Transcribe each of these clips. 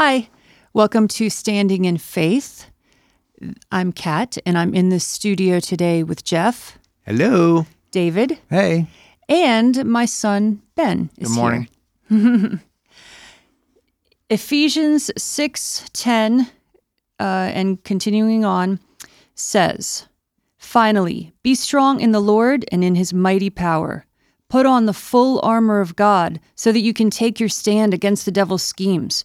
Hi, welcome to Standing in Faith. I'm Kat, and I'm in the studio today with Jeff, Hello. David, Hey, and my son Ben. Is Good morning. Here. Ephesians six ten, uh, and continuing on, says, "Finally, be strong in the Lord and in His mighty power." Put on the full armor of God so that you can take your stand against the devil's schemes.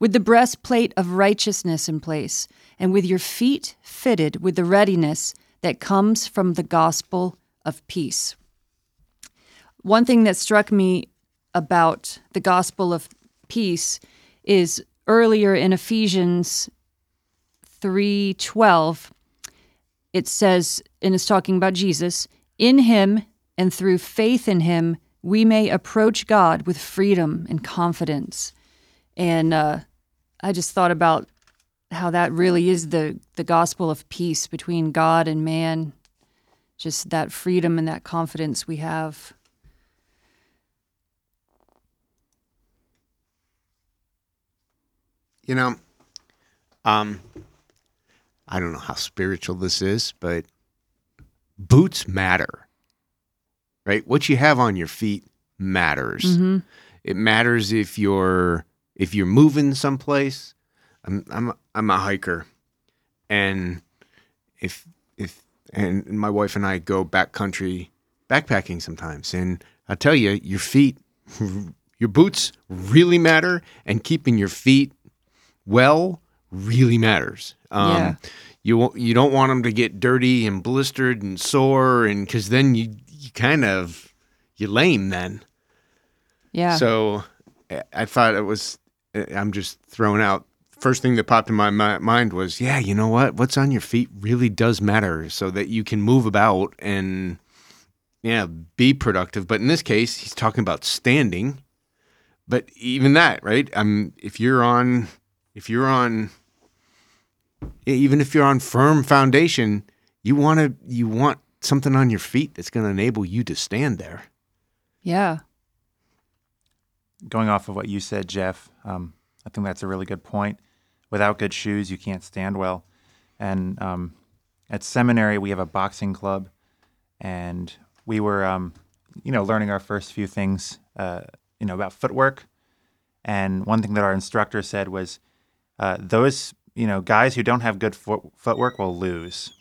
with the breastplate of righteousness in place, and with your feet fitted with the readiness that comes from the gospel of peace. One thing that struck me about the gospel of peace is earlier in Ephesians 3:12 it says and it's talking about Jesus in him and through faith in him we may approach God with freedom and confidence and uh, I just thought about how that really is the the gospel of peace between God and man just that freedom and that confidence we have You know, um, I don't know how spiritual this is, but boots matter, right? What you have on your feet matters. Mm-hmm. It matters if you're if you're moving someplace. I'm I'm I'm a hiker, and if if and my wife and I go backcountry backpacking sometimes, and I tell you, your feet, your boots really matter, and keeping your feet well really matters. Um, Yeah. You you don't want them to get dirty and blistered and sore, and because then you you kind of you lame then. yeah So I- I thought it was. I'm just throwing out. First thing that popped in my mind was, yeah, you know what? What's on your feet really does matter, so that you can move about and yeah, be productive. But in this case, he's talking about standing. But even that, right? Um, if you're on, if you're on, even if you're on firm foundation, you want to, you want something on your feet that's going to enable you to stand there. yeah going off of what you said, Jeff, um, I think that's a really good point. Without good shoes, you can't stand well. And um, at seminary, we have a boxing club, and we were, um, you know, learning our first few things, uh, you know, about footwork. And one thing that our instructor said was, uh, those, you know, guys who don't have good foot- footwork will lose.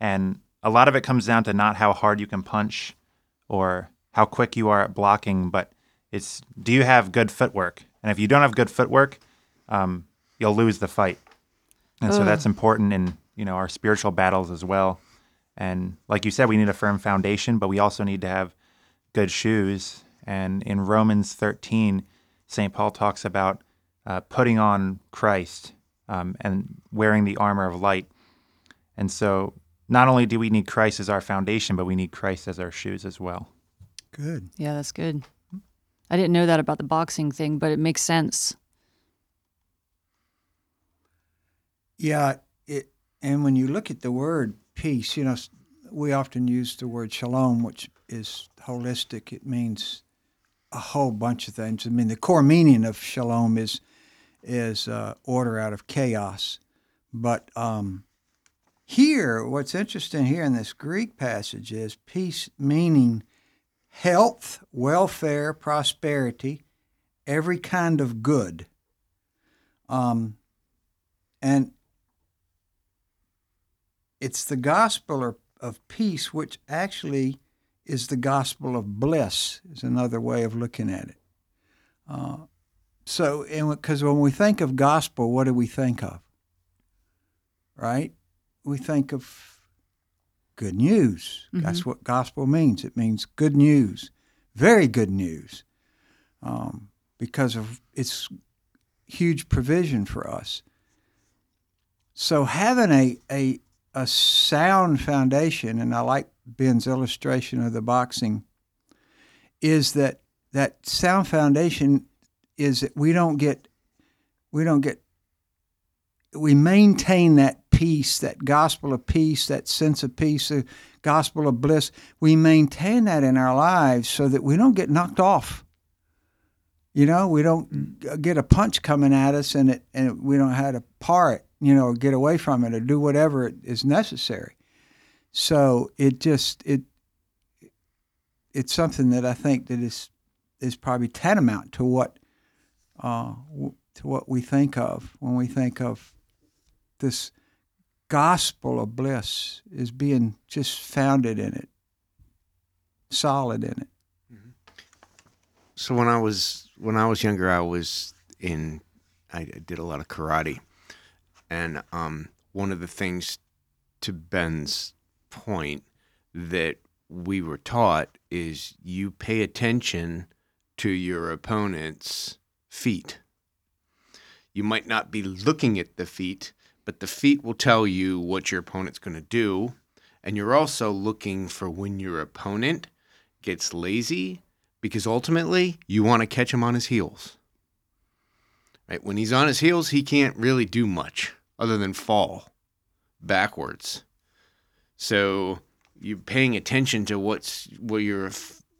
And a lot of it comes down to not how hard you can punch or how quick you are at blocking, but it's do you have good footwork? And if you don't have good footwork, um, you'll lose the fight. And so that's important in you know our spiritual battles as well. And like you said, we need a firm foundation, but we also need to have good shoes. And in Romans 13, St. Paul talks about uh, putting on Christ um, and wearing the armor of light. And so not only do we need Christ as our foundation, but we need Christ as our shoes as well. Good. Yeah, that's good. I didn't know that about the boxing thing, but it makes sense. Yeah, it and when you look at the word peace, you know, we often use the word shalom, which is holistic. It means a whole bunch of things. I mean, the core meaning of shalom is is uh, order out of chaos. But um, here, what's interesting here in this Greek passage is peace meaning health, welfare, prosperity, every kind of good. Um, and it's the gospel of, peace, which actually is the gospel of bliss, is another way of looking at it. Uh, so, because when we think of gospel, what do we think of? Right? We think of good news. That's what gospel means. It means good news, very good news, um, because of its huge provision for us. So having a a a sound foundation, and I like Ben's illustration of the boxing, is that that sound foundation is that we don't get we don't get we maintain that peace, that gospel of peace, that sense of peace, the gospel of bliss. We maintain that in our lives so that we don't get knocked off. You know, we don't get a punch coming at us and it and we don't have to par it, you know, or get away from it or do whatever is necessary. So it just it it's something that I think that is is probably tantamount to what uh, to what we think of when we think of this gospel of bliss is being just founded in it, solid in it. So when I was when I was younger, I was in I did a lot of karate, and um, one of the things to Ben's point that we were taught is you pay attention to your opponent's feet. You might not be looking at the feet, but the feet will tell you what your opponent's going to do. And you're also looking for when your opponent gets lazy because ultimately you want to catch him on his heels. Right? When he's on his heels, he can't really do much other than fall backwards. So you're paying attention to what's where your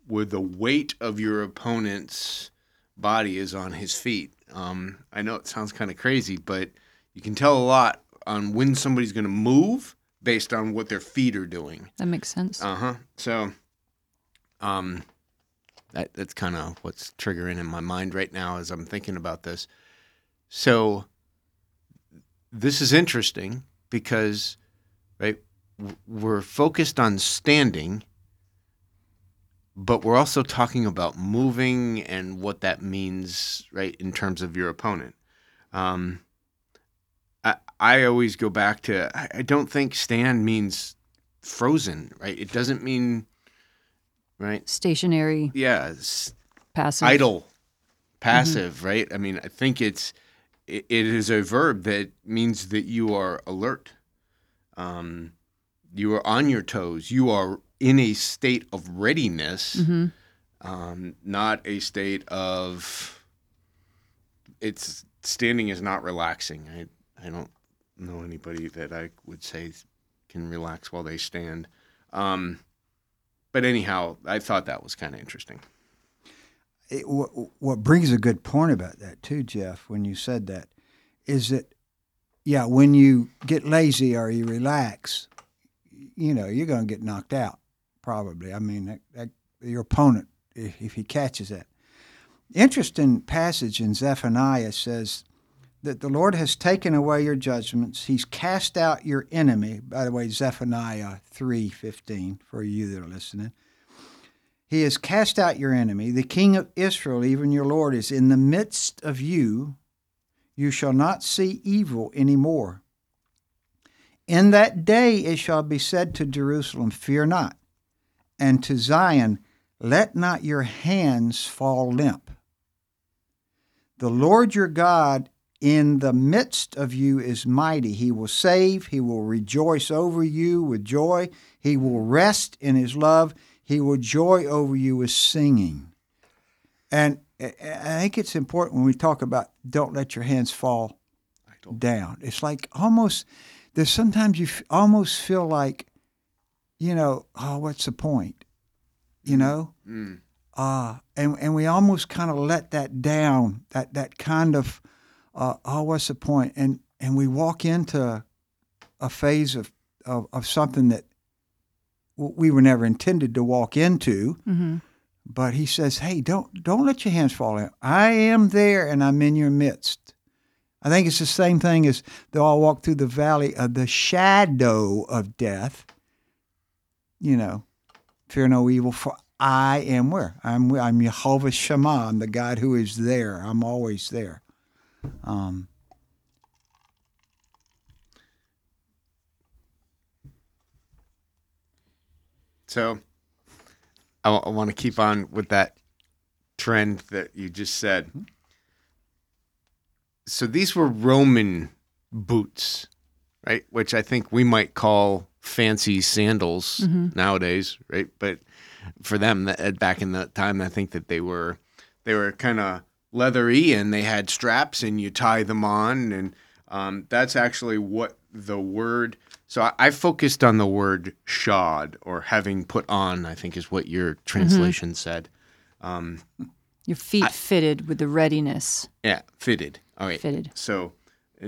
where the weight of your opponent's body is on his feet. Um, I know it sounds kind of crazy, but you can tell a lot on when somebody's going to move based on what their feet are doing. That makes sense. Uh huh. So, um, that that's kind of what's triggering in my mind right now as I'm thinking about this. So, this is interesting because, right, we're focused on standing, but we're also talking about moving and what that means, right, in terms of your opponent. Um, I, always go back to I, don't think stand means frozen, right? It doesn't mean, right? Stationary, Yeah, passive. idle, passive, right? I mean, I think it's it, it is a verb that means that you are alert. Um, you are on your toes. You are in a state of readiness, hmm um, not a state of. It's standing is not relaxing. I I don't know anybody that I would say can relax while they stand. Um, but anyhow, I thought that was kind of interesting. it, what, what brings a good point about that too, Jeff, when you said that, is that yeah, when you get lazy or you relax, you know you're going to get knocked out. Probably, I mean, that, that, your opponent if, if he catches that. Interesting passage in Zephaniah says that the Lord has taken away your judgments; He's cast out your enemy. By the way, Zephaniah three fifteen for you that are listening. He has cast out your enemy. The king of Israel, even your Lord, is in the midst of you. You shall not see evil any more. In that day it shall be said to Jerusalem, Fear not, and to Zion, Let not your hands fall limp. The Lord your God in the midst of you is mighty. He will save, he will rejoice over you with joy, he will rest in his love, he will joy over you with singing. And I think it's important when we talk about don't let your hands fall down. It's like almost, there's sometimes you f- almost feel like, you know, oh, what's the point? You know? Mm. uh, and and we almost kind of let that down. That that kind of, uh, oh, what's the point? And and we walk into a phase of of, of something that we were never intended to walk into. hmm But he says, hey, don't don't let your hands fall out. I am there, and I'm in your midst. I think it's the same thing as though I walk through the valley of the shadow of death. You know, fear no evil, for I am where? I'm I'm Jehovah Shammah. I'm the God who is there. I'm always there. Um, So I, want to keep on with that trend that you just said. So these were Roman boots, right? Which I think we might call fancy sandals nowadays, right? But for them, that, back in the time, I think that they were they were kind of leathery and they had straps, and you tie them on, and um, that's actually what the word. So I, I focused on the word shod or having put on. I think is what your translation said. Your feet fitted with the readiness. Yeah, fitted. All right. Fitted. So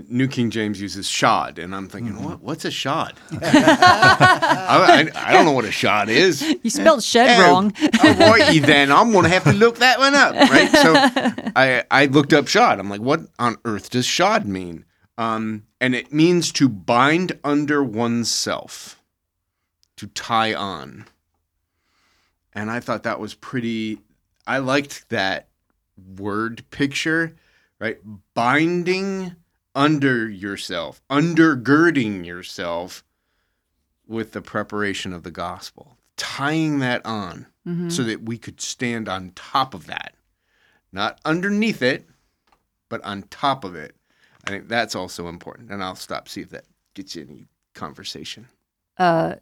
New King James uses shod, and I'm thinking, what? What's a shod? I, I, I don't know what a shod is. You spelled shed Oh, wrong. Alrighty then, I'm gonna have to look that one up, right? So I I looked up shod. I'm like, what on earth does shod mean? Um, and it means to bind under oneself, to tie on. And I thought that was pretty. I liked that word picture, right? Binding under yourself, undergirding yourself with the preparation of the gospel, tying that on so that we could stand on top of that, not underneath it, but on top of it. I think that's also important. And I'll stop, see if that gets you any conversation. uh,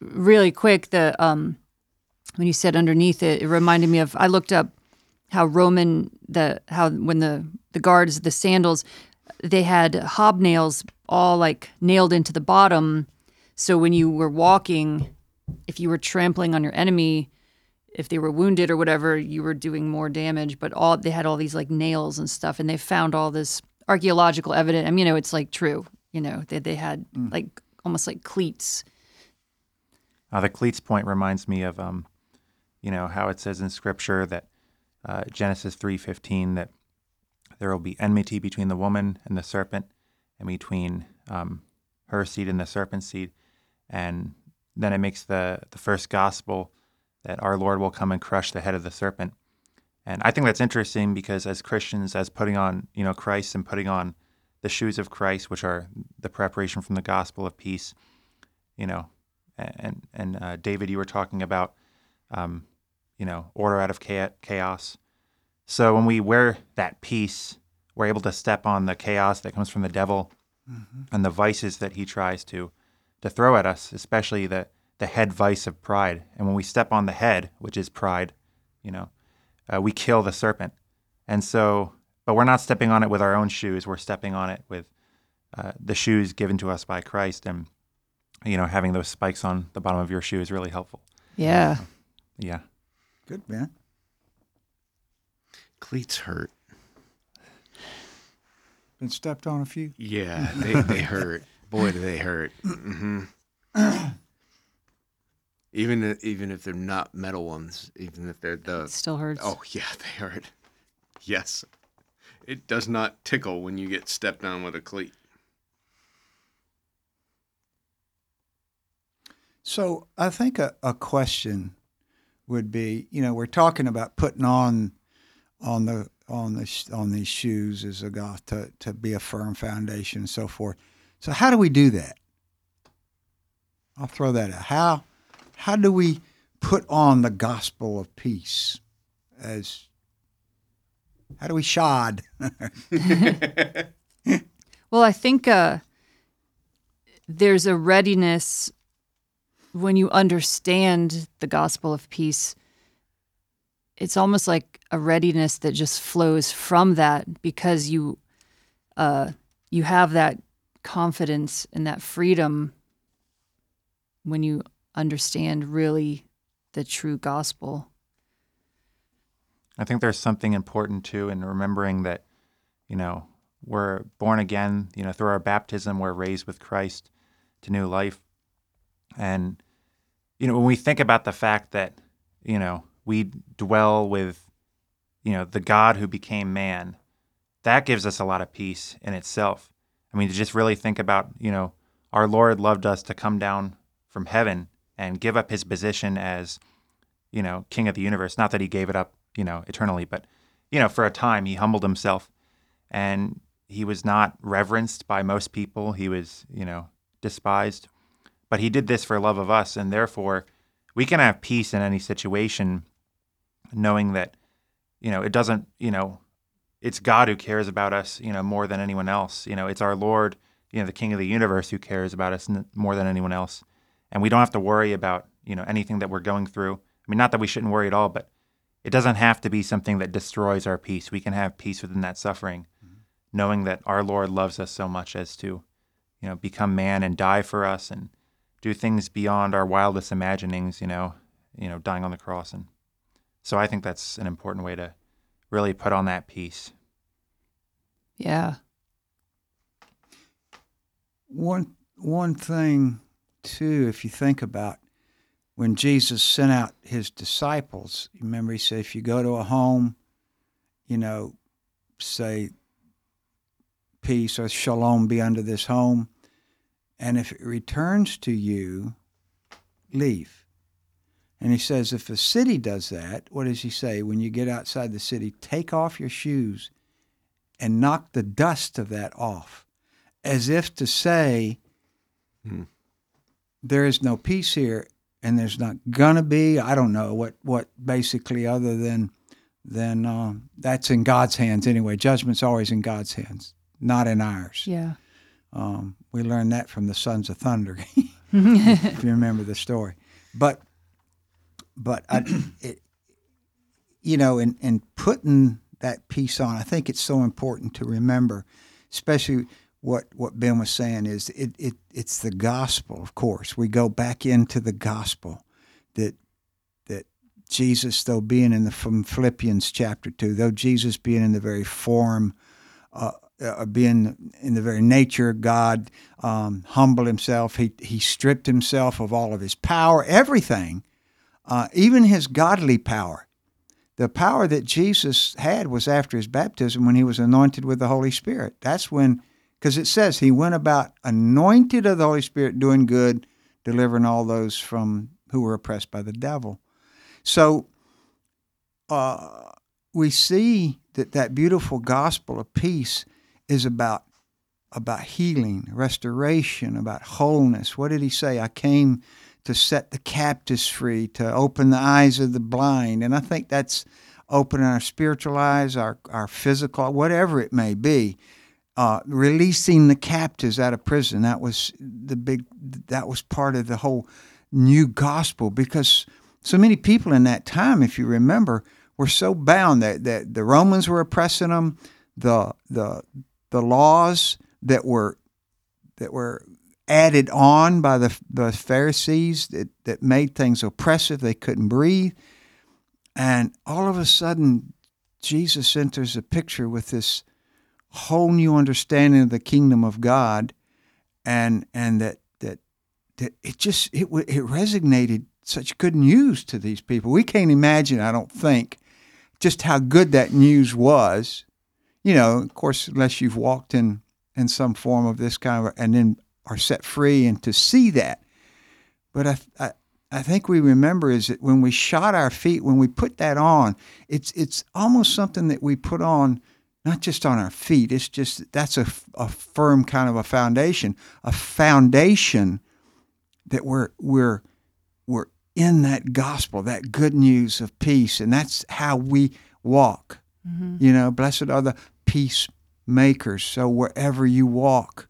really quick, the um, when you said underneath it, it reminded me of I looked up how Roman the how when the the guards the sandals they had hobnails all like nailed into the bottom, so when you were walking, if you were trampling on your enemy. If they were wounded or whatever, you were doing more damage. But all they had all these like nails and stuff, and they found all this archaeological evidence. I mean, you know, it's like true. You know, they they had like almost like cleats Uh, the cleats point reminds me of, um, you know, how it says in Scripture that uh, Genesis three fifteen that there will be enmity between the woman and the serpent, and between um, her seed and the serpent's seed, and then it makes the the first gospel that our Lord will come and crush the head of the serpent, and I think that's interesting because as Christians, as putting on you know Christ and putting on the shoes of Christ, which are the preparation from the gospel of peace, you know, and and uh, David, you were talking about, um, you know, order out of cha- chaos. So when we wear that peace, we're able to step on the chaos that comes from the devil and the vices that he tries to to throw at us, especially the the head vice of pride. And when we step on the head, which is pride, you know, uh, we kill the serpent. And so, but we're not stepping on it with our own shoes. We're stepping on it with uh, the shoes given to us by Christ and you know, having those spikes on the bottom of your shoe is really helpful. Yeah. Yeah. Good man. Cleats hurt. Been stepped on a few. Yeah, they, they hurt. Boy, do they hurt. hmm even i- even if they're not metal ones, even if they're the It still hurts. oh yeah, they hurt. Yes, it does not tickle when you get stepped on with a cleat. So I think a, a question would be, you know, we're talking about putting on on the on the on these shoes as a goth to to be a firm foundation and so forth. So how do we do that? I'll throw that out. How how do we put on the gospel of peace as how do we shod? Well, I think uh, there's a readiness when you understand the gospel of peace. It's almost like a readiness that just flows from that because you uh, you have that confidence and that freedom when you understand really the true gospel. I think there's something important too in remembering that, you know, we're born again, you know, through our baptism, we're raised with Christ to new life. And, you know, when we think about the fact that, you know, we dwell with, you know, the God who became man, that gives us a lot of peace in itself. I mean, to just really think about, you know, our Lord loved us to come down from heaven and give up his position as, you know, king of the universe. Not that he gave it up, you know, eternally, but, you know, for a time he humbled himself and he was not reverenced by most people. He was, you know, despised. But he did this for love of us. And therefore, we can have peace in any situation knowing that, you know, it doesn't, you know, it's God who cares about us, you know, more than anyone else. You know, it's our Lord, you know the King of the universe who cares about us more than anyone else, and we don't have to worry about you know anything that we're going through. I mean, not that we shouldn't worry at all, but it doesn't have to be something that destroys our peace. We can have peace within that suffering, mm-hmm. knowing that our Lord loves us so much as to, you know, become man and die for us and do things beyond our wildest imaginings. You know, you know, dying on the cross, and so I think that's an important way to really put on that peace. Yeah. One one thing too, if you think about when Jesus sent out his disciples, remember he said, if you go to a home, you know, say peace or shalom be unto this home, and if it returns to you, leave. And he says, if a city does that, what does he say? When you get outside the city, take off your shoes and knock the dust of that off, as if to say, Hmm. there is no peace here, and there's not gonna be. I don't know what what basically other than than uh, that's in God's hands anyway. Judgment's always in God's hands, not in ours. Yeah. Um, we learned that from the Sons of Thunder, if you remember the story. But, but I, it, you know, in, in putting that peace on, I think it's so important to remember, especially what what Ben was saying is it, it it's the gospel. Of course, we go back into the gospel that that Jesus, though being in the from Philippians chapter two, though Jesus being in the very form uh, uh, being in the very nature of God, um, humbled himself. He, he stripped himself of all of his power, everything, uh, even his godly power. The power that Jesus had was after his baptism when he was anointed with the Holy Spirit. That's when, because it says he went about anointed of the Holy Spirit, doing good, delivering all those from who were oppressed by the devil. So uh, we see that that beautiful gospel of peace is about about healing, restoration, about wholeness. What did he say? I came to set the captives free, to open the eyes of the blind. And I think that's opening our spiritual eyes, our, our physical, whatever it may be. Uh, releasing the captives out of prison. That was the big, that was part of the whole new gospel because so many people in that time, if you remember, were so bound that, that the Romans were oppressing them, the, the, the laws that were that were added on by the, the Pharisees that, that made things oppressive. They couldn't breathe. And all of a sudden, Jesus enters the picture with this whole new understanding of the kingdom of God, and and that that that it just it it resonated such good news to these people. We can't imagine, I don't think, just how good that news was you know, of course, unless you've walked in in some form of this kind of, and then are set free, and to see that. But I, I, I think we remember is that when we shod our feet, when we put that on, it's it's almost something that we put on, not just on our feet. It's just that's a, a firm kind of a foundation, a foundation that we're we're we're in that gospel, that good news of peace, and that's how we walk. Mm-hmm. You know, blessed are the peacemakers. So wherever you walk,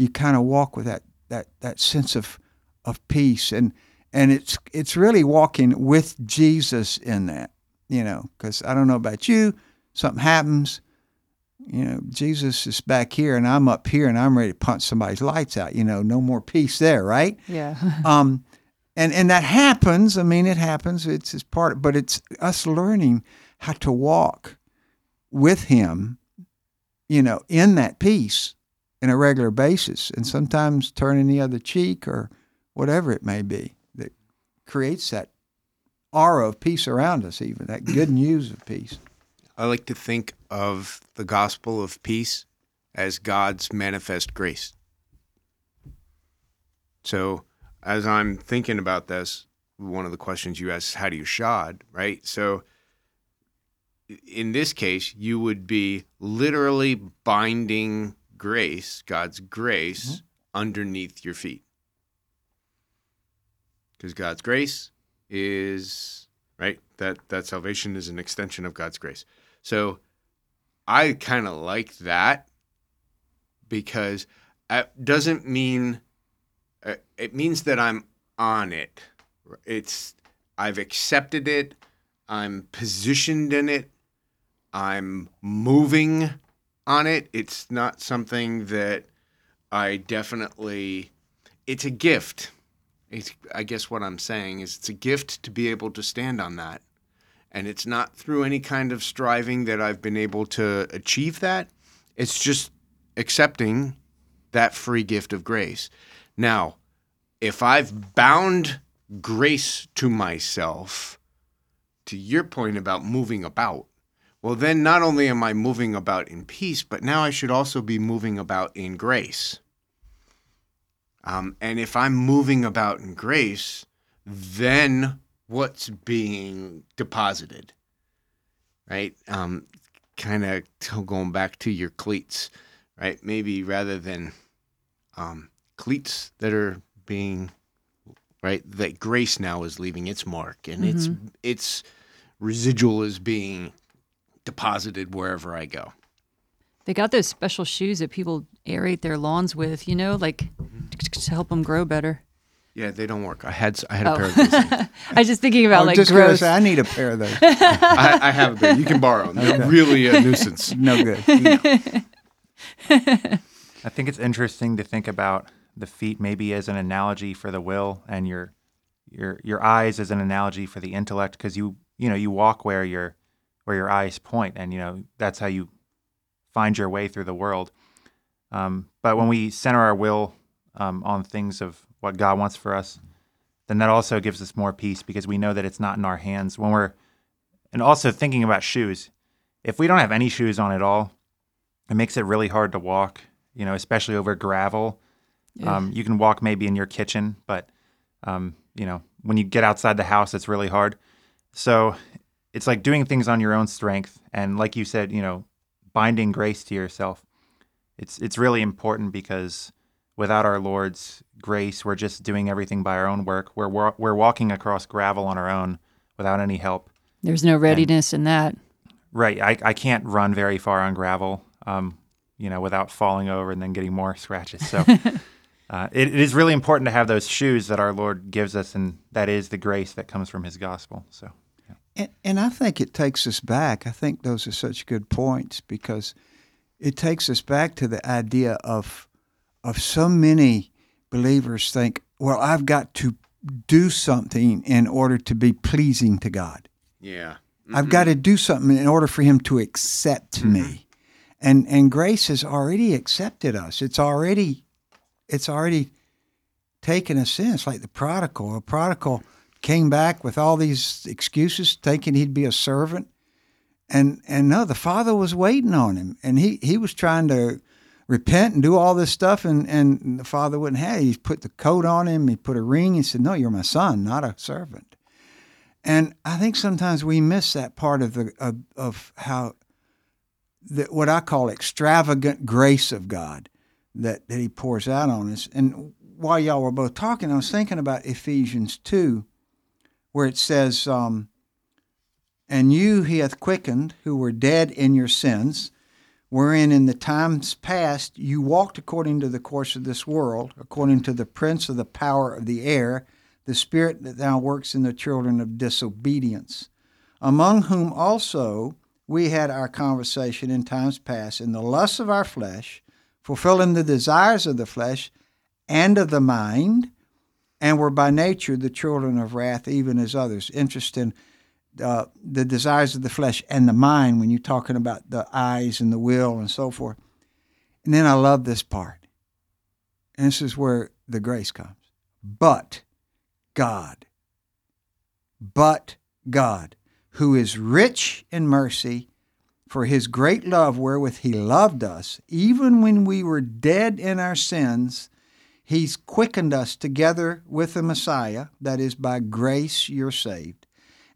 you kind of walk with that that that sense of of peace, and and it's it's really walking with Jesus in that. You know, because I don't know about you, something happens. You know, Jesus is back here, and I'm up here, and I'm ready to punch somebody's lights out. You know, no more peace there, right? Yeah. um, and and that happens. I mean, it happens. It's, it's part, but it's us learning how to walk with Him, you know, in that peace in a regular basis, and sometimes turning the other cheek or whatever it may be that creates that aura of peace around us. Even that good news of peace. I like to think of the gospel of peace as God's manifest grace. So, as I'm thinking about this, one of the questions you asked is how do you shod, right? So, in this case, you would be literally binding grace, God's grace, underneath your feet. Because God's grace is, right? That, that salvation is an extension of God's grace. So I kind of like that because uh, doesn't mean uh, it means that I'm on it. It's I've accepted it. I'm positioned in it. I'm moving on it. It's not something that I definitely. It's a gift. It's, I guess what I'm saying is it's a gift to be able to stand on that. And it's not through any kind of striving that I've been able to achieve that. It's just accepting that free gift of grace. Now, if I've bound grace to myself, to your point about moving about, well, then not only am I moving about in peace, but now I should also be moving about in grace. Um, and if I'm moving about in grace, then what's being deposited, right? Um, kind of going back to your cleats, right? Maybe rather than um, cleats that are being right that grace now is leaving its mark and its its residual is being deposited wherever I go. They got those special shoes that people aerate their lawns with, you know, like to help them grow better. Yeah, they don't work. I had I had a Oh. pair of these. things. I was just thinking I about was like just going to growth. say, I need a pair of those. I, I have a pair. You can borrow them. They're really a nuisance. No good. I think it's interesting to think about the feet maybe as an analogy for the will and your your your eyes as an analogy for the intellect because you you know you walk where your where your eyes point and you know that's how you find your way through the world. Um, but when we center our will um, on things of what God wants for us, then that also gives us more peace because we know that it's not in our hands when we're and also thinking about shoes. If we don't have any shoes on at all, it makes it really hard to walk, you know, especially over gravel. Um, you can walk maybe in your kitchen, but, um, you know, when you get outside the house, it's really hard. So it's like doing things on your own strength. And like you said, you know, binding grace to yourself. It's, it's really important because without our Lord's grace, we're just doing everything by our own work. We're, we're, we're walking across gravel on our own without any help. There's no readiness in that. Right. I, I can't run very far on gravel, um, you know, without falling over and then getting more scratches. So uh, it, it is really important to have those shoes that our Lord gives us, and that is the grace that comes from His gospel. So And, and I think it takes us back. I think those are such good points because it takes us back to the idea of of so many believers think, well, I've got to do something in order to be pleasing to God. Yeah. I've mm-hmm. got to do something in order for him to accept mm-hmm. me. And and grace has already accepted us. It's already it's already taken us in. It's like the prodigal. A prodigal came back with all these excuses, thinking he'd be a servant. And and no, the father was waiting on him. And he, he was trying to repent and do all this stuff and, and the father wouldn't have it. He put the coat on him, he put a ring, he said, No, you're my son, not a servant. And I think sometimes we miss that part of the of, of how the, what I call extravagant grace of God that, that He pours out on us. And while y'all were both talking, I was thinking about Ephesians two, where it says, um, "And you He hath quickened, who were dead in your sins." Wherein in the times past you walked according to the course of this world, according to the prince of the power of the air, the spirit that now works in the children of disobedience, among whom also we had our conversation in times past in the lusts of our flesh, fulfilling the desires of the flesh and of the mind, and were by nature the children of wrath, even as others. Interesting, uh, the desires of the flesh and the mind when you're talking about the eyes and the will and so forth. And then I love this part. And this is where the grace comes. But God, but God, who is rich in mercy, for his great love wherewith he loved us, even when we were dead in our sins, he's quickened us together with the Messiah, that is, by grace you're saved,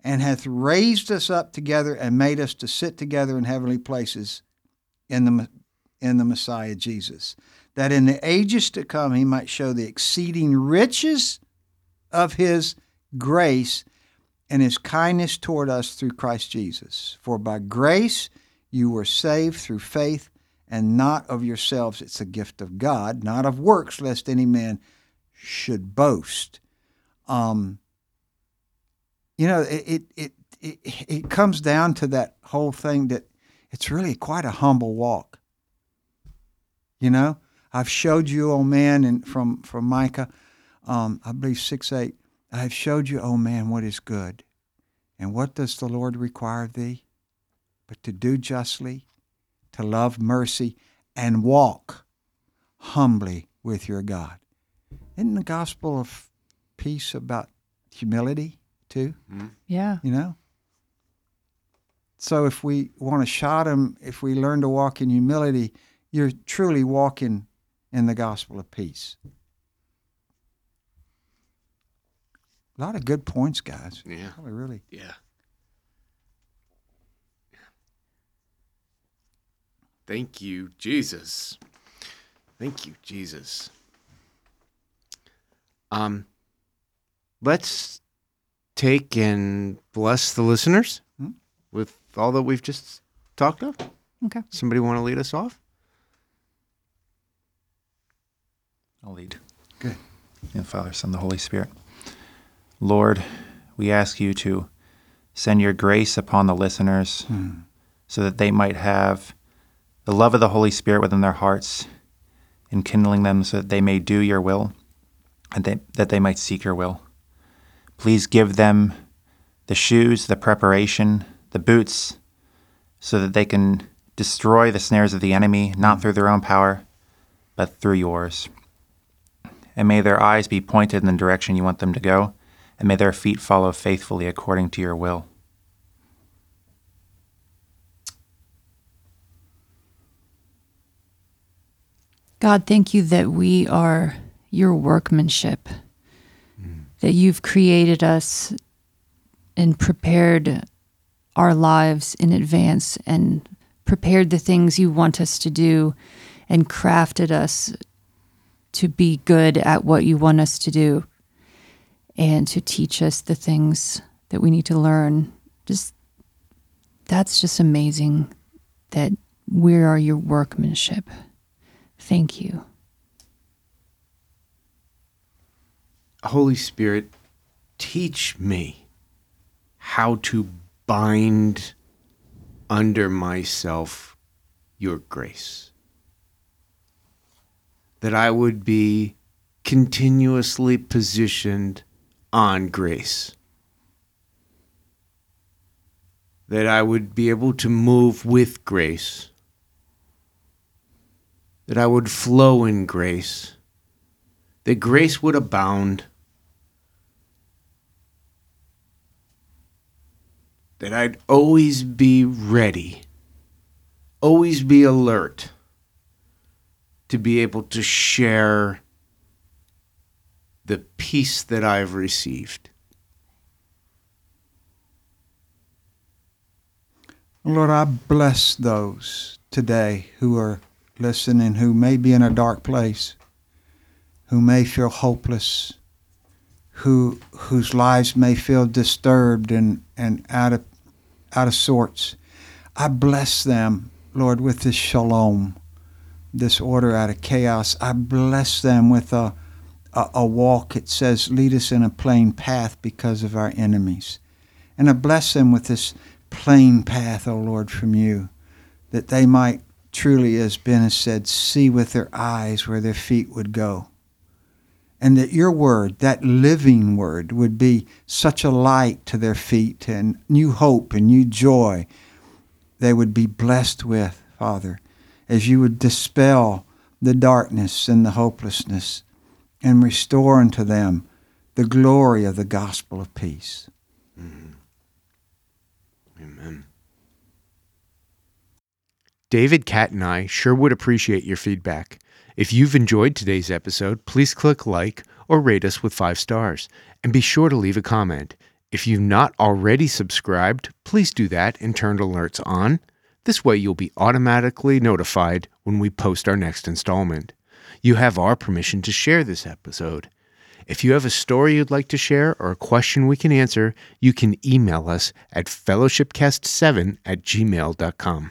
and hath raised us up together and made us to sit together in heavenly places in the, in the Messiah Jesus, that in the ages to come he might show the exceeding riches of his grace and his kindness toward us through Christ Jesus. For by grace you were saved through faith, and not of yourselves. It's a gift of God, not of works, lest any man should boast. Um, you know, it, it, it, it, comes down to that whole thing that it's really quite a humble walk. You know, I've showed you, oh man, and from, from Micah, um, I believe 6 8, I have showed you, oh man, what is good. And what does the Lord require of thee? But to do justly, to love mercy, and walk humbly with your God. Isn't the gospel of peace about humility too? Mm-hmm. Yeah. You know? So if we want to shot him, if we learn to walk in humility, you're truly walking in the gospel of peace. A lot of good points, guys. Yeah. Really, really. Yeah. Thank you, Jesus. Thank you, Jesus. Um, let's take and bless the listeners Hmm? with all that we've just talked of. Okay. Somebody want to lead us off? I'll lead. Good. In the Father, Son, the Holy Spirit. Lord, we ask you to send your grace upon the listeners so that they might have the love of the Holy Spirit within their hearts, enkindling them so that they may do your will and they, that they might seek your will. Please give them the shoes, the preparation, the boots, so that they can destroy the snares of the enemy, not through their own power, but through yours and may their eyes be pointed in the direction you want them to go, and may their feet follow faithfully according to your will. God, thank you that we are your workmanship, mm. that you've created us and prepared our lives in advance and prepared the things you want us to do and crafted us to be good at what you want us to do and to teach us the things that we need to learn. Just that's just amazing that we are your workmanship. Thank you. Holy Spirit, teach me how to bind under myself your grace. That I would be continuously positioned on grace. That I would be able to move with grace. That I would flow in grace. That grace would abound. that I'd always be ready, always be alert to be able to share the peace that I've received. Lord, I bless those today who are listening who may be in a dark place, who may feel hopeless, who whose lives may feel disturbed and, and out of out of sorts. I bless them, Lord, with this shalom, this order out of chaos. I bless them with a a, a walk. It says, "Lead us in a plain path because of our enemies," and I bless them with this plain path, O Lord, from you, that they might truly, as Ben has said, see with their eyes where their feet would go and that your word, that living word, would be such a light to their feet and new hope and new joy they would be blessed with, Father, as you would dispel the darkness and the hopelessness and restore unto them the glory of the gospel of peace. Mm-hmm. Amen. David, Kat, and I sure would appreciate your feedback. If you've enjoyed today's episode, please click like or rate us with five stars. And be sure to leave a comment. If you've not already subscribed, please do that and turn alerts on. This way, you'll be automatically notified when we post our next installment. You have our permission to share this episode. If you have a story you'd like to share or a question we can answer, you can email us at fellowshipcast7 at gmail.com.